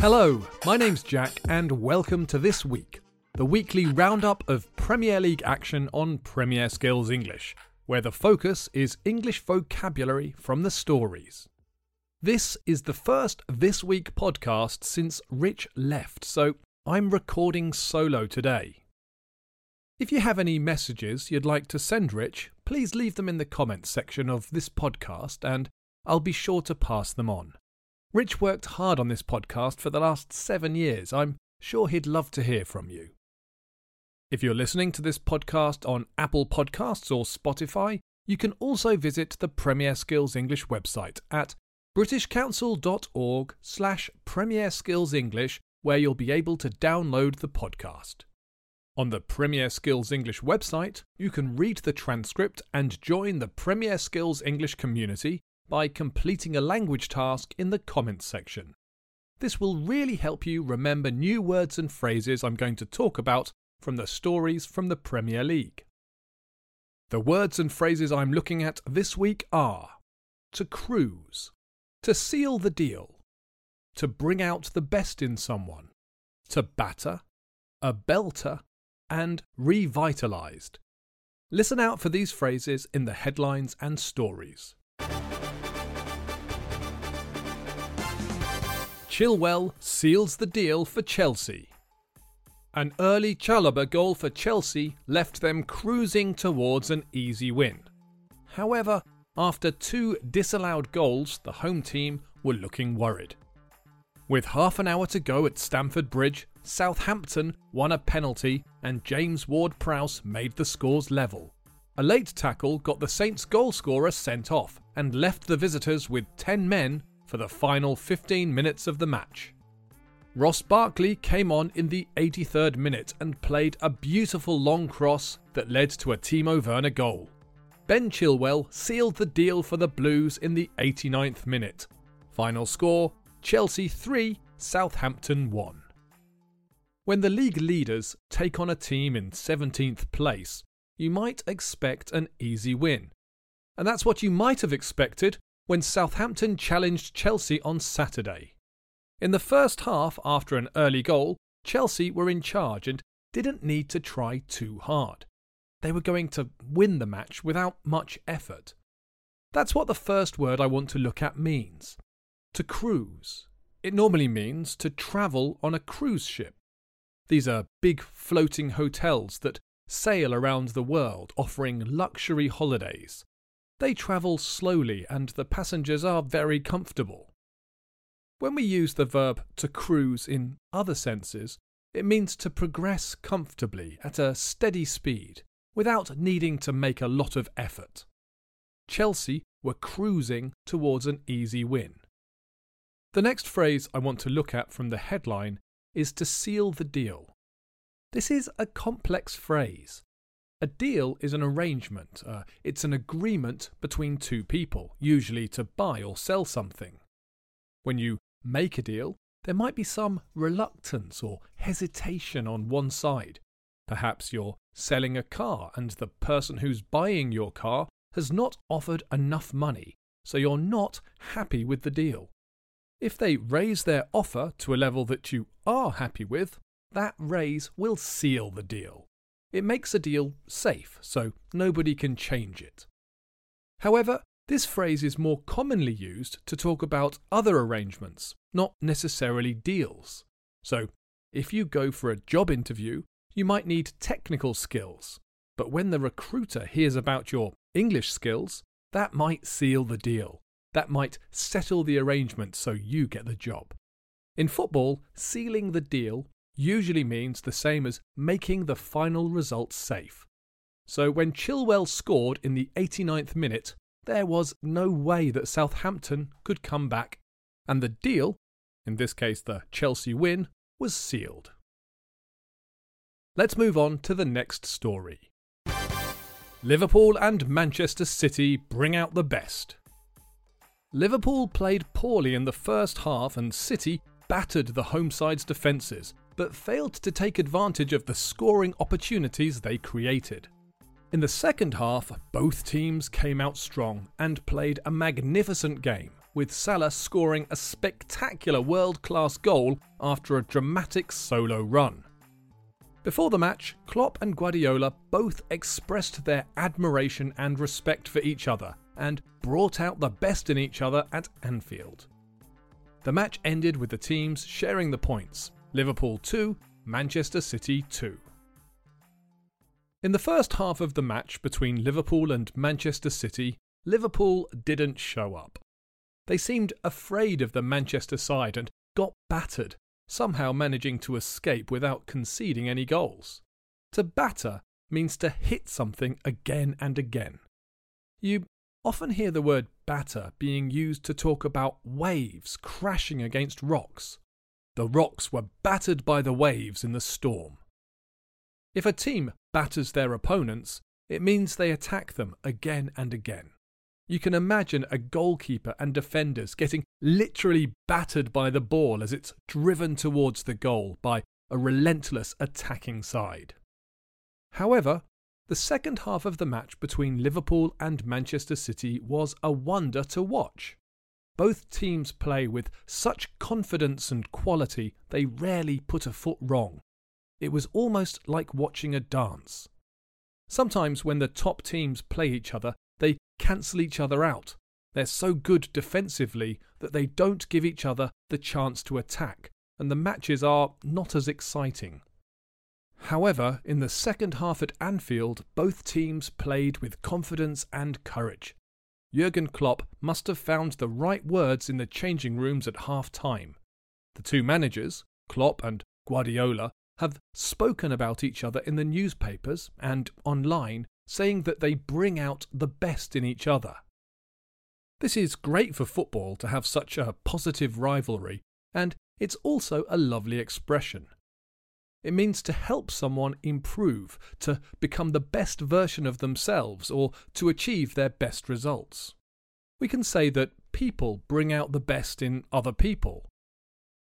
Hello, my name's Jack, and welcome to This Week, the weekly roundup of Premier League action on Premier Skills English, where the focus is English vocabulary from the stories. This is the first This Week podcast since Rich left, so I'm recording solo today. If you have any messages you'd like to send Rich, please leave them in the comments section of this podcast and I'll be sure to pass them on. Rich worked hard on this podcast for the last seven years. I'm sure he'd love to hear from you. If you're listening to this podcast on Apple Podcasts or Spotify, you can also visit the Premier Skills English website at britishcouncil.org slash Premier Skills English, where you'll be able to download the podcast. On the Premier Skills English website, you can read the transcript and join the Premier Skills English community by completing a language task in the comments section. This will really help you remember new words and phrases I'm going to talk about from the stories from the Premier League. The words and phrases I'm looking at this week are to cruise, to seal the deal, to bring out the best in someone, to batter, a belter, and revitalised. Listen out for these phrases in the headlines and stories. Chilwell seals the deal for Chelsea. An early Chalobah goal for Chelsea left them cruising towards an easy win. However, after two disallowed goals, the home team were looking worried. With half an hour to go at Stamford Bridge, Southampton won a penalty and James Ward Prowse made the scores level. A late tackle got the Saints goalscorer sent off and left the visitors with 10 men for the final 15 minutes of the match. Ross Barkley came on in the 83rd minute and played a beautiful long cross that led to a Timo Werner goal. Ben Chilwell sealed the deal for the Blues in the 89th minute. Final score Chelsea 3, Southampton 1. When the league leaders take on a team in 17th place, you might expect an easy win. And that's what you might have expected when Southampton challenged Chelsea on Saturday. In the first half, after an early goal, Chelsea were in charge and didn't need to try too hard. They were going to win the match without much effort. That's what the first word I want to look at means to cruise. It normally means to travel on a cruise ship. These are big floating hotels that sail around the world offering luxury holidays. They travel slowly and the passengers are very comfortable. When we use the verb to cruise in other senses, it means to progress comfortably at a steady speed without needing to make a lot of effort. Chelsea were cruising towards an easy win. The next phrase I want to look at from the headline is to seal the deal. This is a complex phrase a deal is an arrangement, uh, it's an agreement between two people, usually to buy or sell something. When you make a deal, there might be some reluctance or hesitation on one side. Perhaps you're selling a car and the person who's buying your car has not offered enough money, so you're not happy with the deal. If they raise their offer to a level that you are happy with, that raise will seal the deal. It makes a deal safe, so nobody can change it. However, this phrase is more commonly used to talk about other arrangements, not necessarily deals. So, if you go for a job interview, you might need technical skills, but when the recruiter hears about your English skills, that might seal the deal. That might settle the arrangement so you get the job. In football, sealing the deal usually means the same as making the final result safe. So when Chilwell scored in the 89th minute, there was no way that Southampton could come back, and the deal, in this case the Chelsea win, was sealed. Let's move on to the next story. Liverpool and Manchester City bring out the best. Liverpool played poorly in the first half and City battered the home side's defences, but failed to take advantage of the scoring opportunities they created. In the second half, both teams came out strong and played a magnificent game, with Salah scoring a spectacular world class goal after a dramatic solo run. Before the match, Klopp and Guardiola both expressed their admiration and respect for each other and brought out the best in each other at Anfield. The match ended with the teams sharing the points Liverpool 2, Manchester City 2. In the first half of the match between Liverpool and Manchester City, Liverpool didn't show up. They seemed afraid of the Manchester side and got battered, somehow managing to escape without conceding any goals. To batter means to hit something again and again. You often hear the word batter being used to talk about waves crashing against rocks. The rocks were battered by the waves in the storm. If a team batters their opponents, it means they attack them again and again. You can imagine a goalkeeper and defenders getting literally battered by the ball as it's driven towards the goal by a relentless attacking side. However, the second half of the match between Liverpool and Manchester City was a wonder to watch. Both teams play with such confidence and quality they rarely put a foot wrong. It was almost like watching a dance. Sometimes when the top teams play each other, they cancel each other out. They're so good defensively that they don't give each other the chance to attack, and the matches are not as exciting. However, in the second half at Anfield, both teams played with confidence and courage. Jurgen Klopp must have found the right words in the changing rooms at half time. The two managers, Klopp and Guardiola, have spoken about each other in the newspapers and online saying that they bring out the best in each other. This is great for football to have such a positive rivalry, and it's also a lovely expression. It means to help someone improve, to become the best version of themselves, or to achieve their best results. We can say that people bring out the best in other people.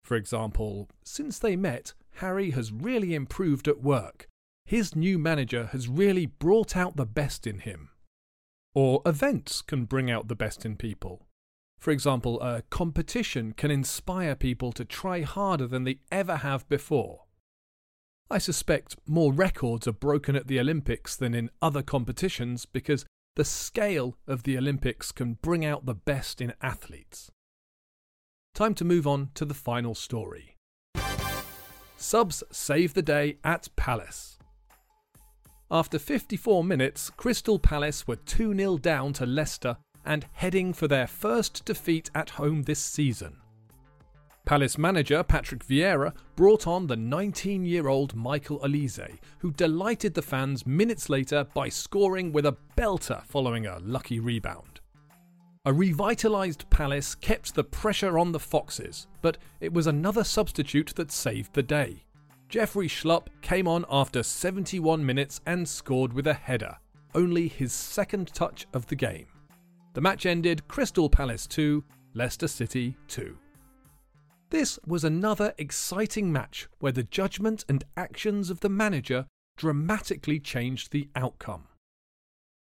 For example, since they met, Harry has really improved at work, his new manager has really brought out the best in him. Or events can bring out the best in people. For example, a competition can inspire people to try harder than they ever have before. I suspect more records are broken at the Olympics than in other competitions because the scale of the Olympics can bring out the best in athletes. Time to move on to the final story. Subs save the day at Palace. After 54 minutes, Crystal Palace were 2 0 down to Leicester and heading for their first defeat at home this season. Palace manager Patrick Vieira brought on the 19 year old Michael Olise, who delighted the fans minutes later by scoring with a belter following a lucky rebound. A revitalised Palace kept the pressure on the Foxes, but it was another substitute that saved the day. Jeffrey Schlupp came on after 71 minutes and scored with a header, only his second touch of the game. The match ended Crystal Palace 2, Leicester City 2. This was another exciting match where the judgment and actions of the manager dramatically changed the outcome.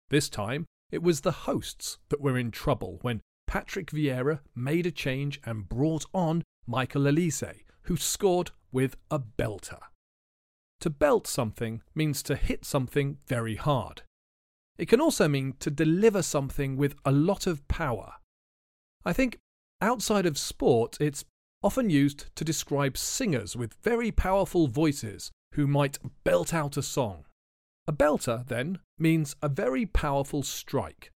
This time, it was the hosts that were in trouble when Patrick Vieira made a change and brought on Michael Olise, who scored with a belter. To belt something means to hit something very hard. It can also mean to deliver something with a lot of power. I think outside of sport, it's often used to describe singers with very powerful voices who might belt out a song. A belter, then, means a very powerful strike.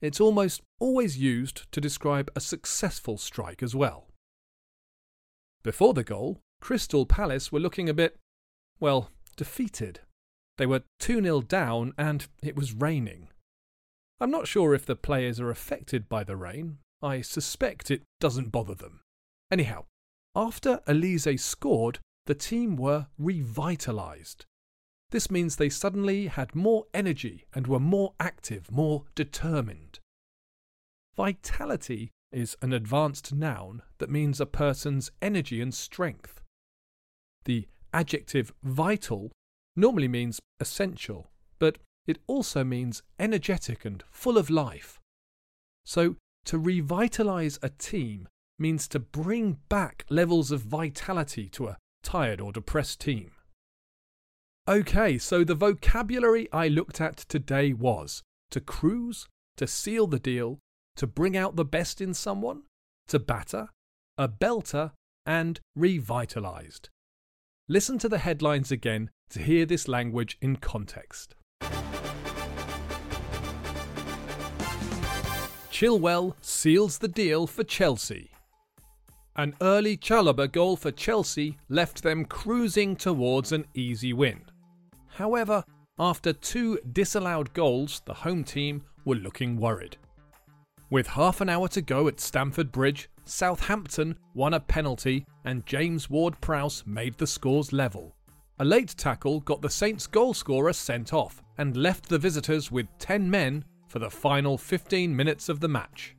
It's almost always used to describe a successful strike as well. Before the goal, Crystal Palace were looking a bit, well, defeated. They were 2 0 down and it was raining. I'm not sure if the players are affected by the rain. I suspect it doesn't bother them. Anyhow, after Olise scored, the team were revitalised. This means they suddenly had more energy and were more active, more determined. Vitality is an advanced noun that means a person's energy and strength. The adjective vital normally means essential, but it also means energetic and full of life. So to revitalise a team means to bring back levels of vitality to a tired or depressed team. Okay, so the vocabulary I looked at today was to cruise, to seal the deal, to bring out the best in someone, to batter, a belter, and revitalised. Listen to the headlines again to hear this language in context. Chilwell seals the deal for Chelsea. An early Chalobah goal for Chelsea left them cruising towards an easy win. However, after two disallowed goals, the home team were looking worried. With half an hour to go at Stamford Bridge, Southampton won a penalty and James Ward Prowse made the scores level. A late tackle got the Saints goalscorer sent off and left the visitors with 10 men for the final 15 minutes of the match.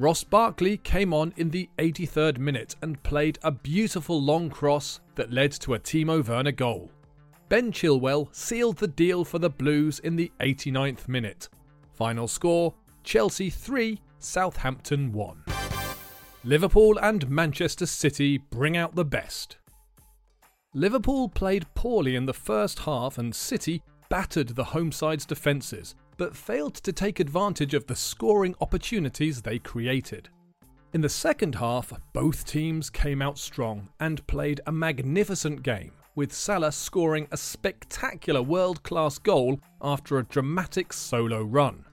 Ross Barkley came on in the 83rd minute and played a beautiful long cross that led to a Timo Werner goal. Ben Chilwell sealed the deal for the Blues in the 89th minute. Final score Chelsea 3, Southampton 1. Liverpool and Manchester City bring out the best. Liverpool played poorly in the first half and City battered the home side's defences, but failed to take advantage of the scoring opportunities they created. In the second half, both teams came out strong and played a magnificent game, with Salah scoring a spectacular world class goal after a dramatic solo run.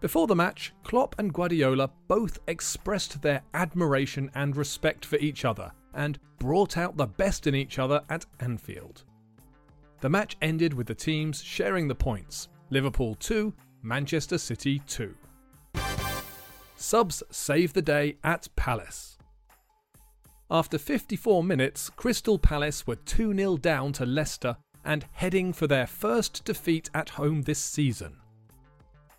Before the match, Klopp and Guardiola both expressed their admiration and respect for each other and brought out the best in each other at Anfield. The match ended with the teams sharing the points, Liverpool 2, Manchester City 2. Subs save the day at Palace. After 54 minutes, Crystal Palace were 2 0 down to Leicester and heading for their first defeat at home this season.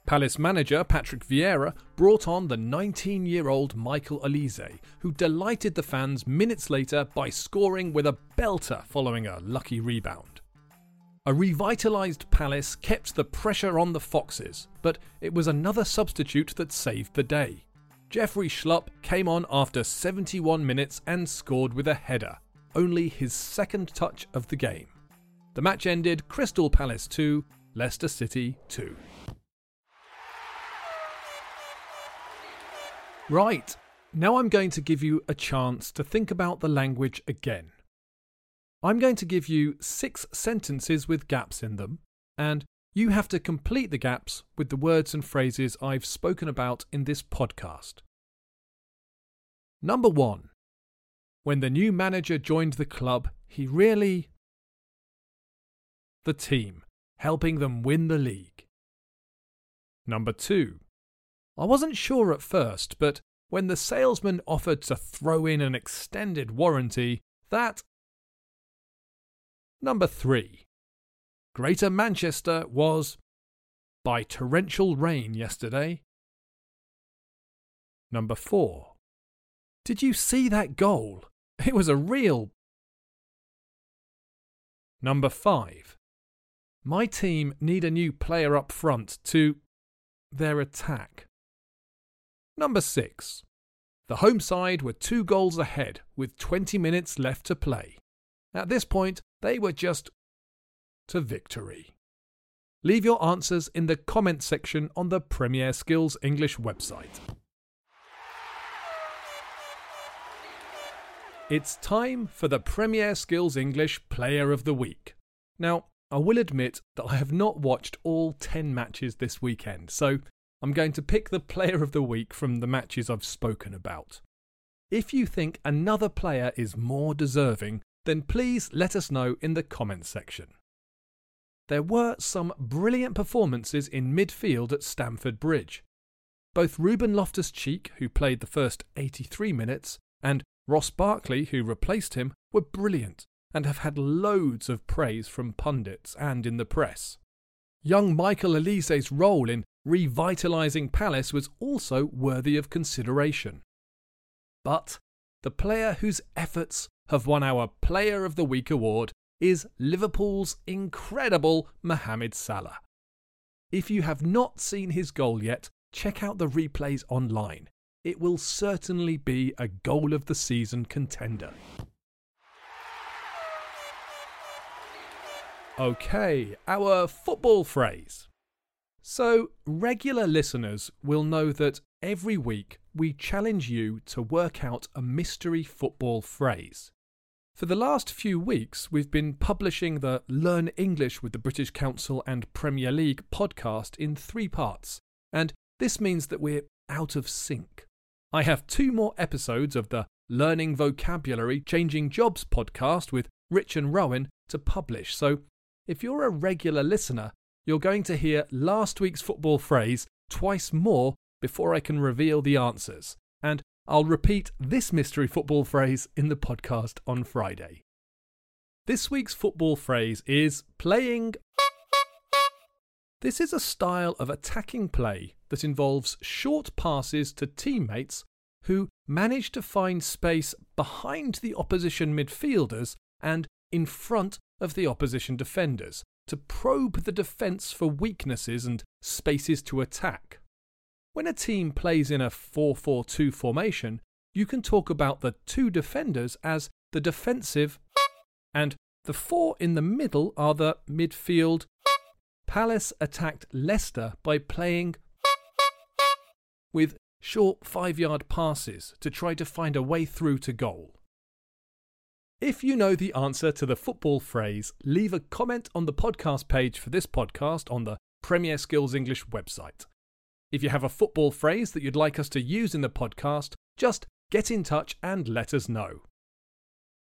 Palace manager Patrick Vieira brought on the 19 year old Michael Olise, who delighted the fans minutes later by scoring with a belter following a lucky rebound. A revitalised Palace kept the pressure on the Foxes, but it was another substitute that saved the day. Jeffrey Schlupp came on after 71 minutes and scored with a header, only his second touch of the game. The match ended Crystal Palace 2, Leicester City 2. Right, now I'm going to give you a chance to think about the language again. I'm going to give you six sentences with gaps in them, and you have to complete the gaps with the words and phrases I've spoken about in this podcast. Number one. When the new manager joined the club, he really. The team, helping them win the league. Number two. I wasn't sure at first, but when the salesman offered to throw in an extended warranty, that Number 3. Greater Manchester was by torrential rain yesterday. Number 4. Did you see that goal? It was a real. Number 5. My team need a new player up front to their attack. Number 6. The home side were two goals ahead with 20 minutes left to play. At this point, they were just to victory. Leave your answers in the comment section on the Premier Skills English website. It's time for the Premier Skills English Player of the Week. Now, I will admit that I have not watched all 10 matches this weekend, so I'm going to pick the Player of the Week from the matches I've spoken about. If you think another player is more deserving, then please let us know in the comments section. There were some brilliant performances in midfield at Stamford Bridge. Both Ruben Loftus Cheek, who played the first 83 minutes, and Ross Barkley, who replaced him, were brilliant and have had loads of praise from pundits and in the press. Young Michael Olise's role in revitalising Palace was also worthy of consideration. But the player whose efforts have won our Player of the Week award is Liverpool's incredible Mohamed Salah. If you have not seen his goal yet, check out the replays online. It will certainly be a goal of the season contender. Okay, our football phrase. So, regular listeners will know that every week we challenge you to work out a mystery football phrase. For the last few weeks, we've been publishing the Learn English with the British Council and Premier League podcast in three parts, and this means that we're out of sync. I have two more episodes of the Learning Vocabulary Changing Jobs podcast with Rich and Rowan to publish, so if you're a regular listener, you're going to hear last week's football phrase twice more before I can reveal the answers. And I'll repeat this mystery football phrase in the podcast on Friday. This week's football phrase is playing. This is a style of attacking play that involves short passes to teammates who manage to find space behind the opposition midfielders and in front of the opposition defenders to probe the defence for weaknesses and spaces to attack. When a team plays in a 4 4 2 formation, you can talk about the two defenders as the defensive, and the four in the middle are the midfield. Palace attacked Leicester by playing with short five yard passes to try to find a way through to goal. If you know the answer to the football phrase, leave a comment on the podcast page for this podcast on the Premier Skills English website. If you have a football phrase that you'd like us to use in the podcast, just get in touch and let us know.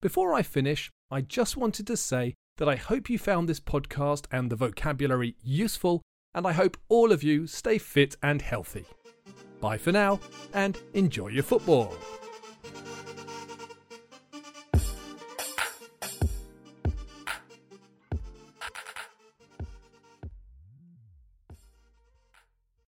Before I finish, I just wanted to say that I hope you found this podcast and the vocabulary useful, and I hope all of you stay fit and healthy. Bye for now, and enjoy your football.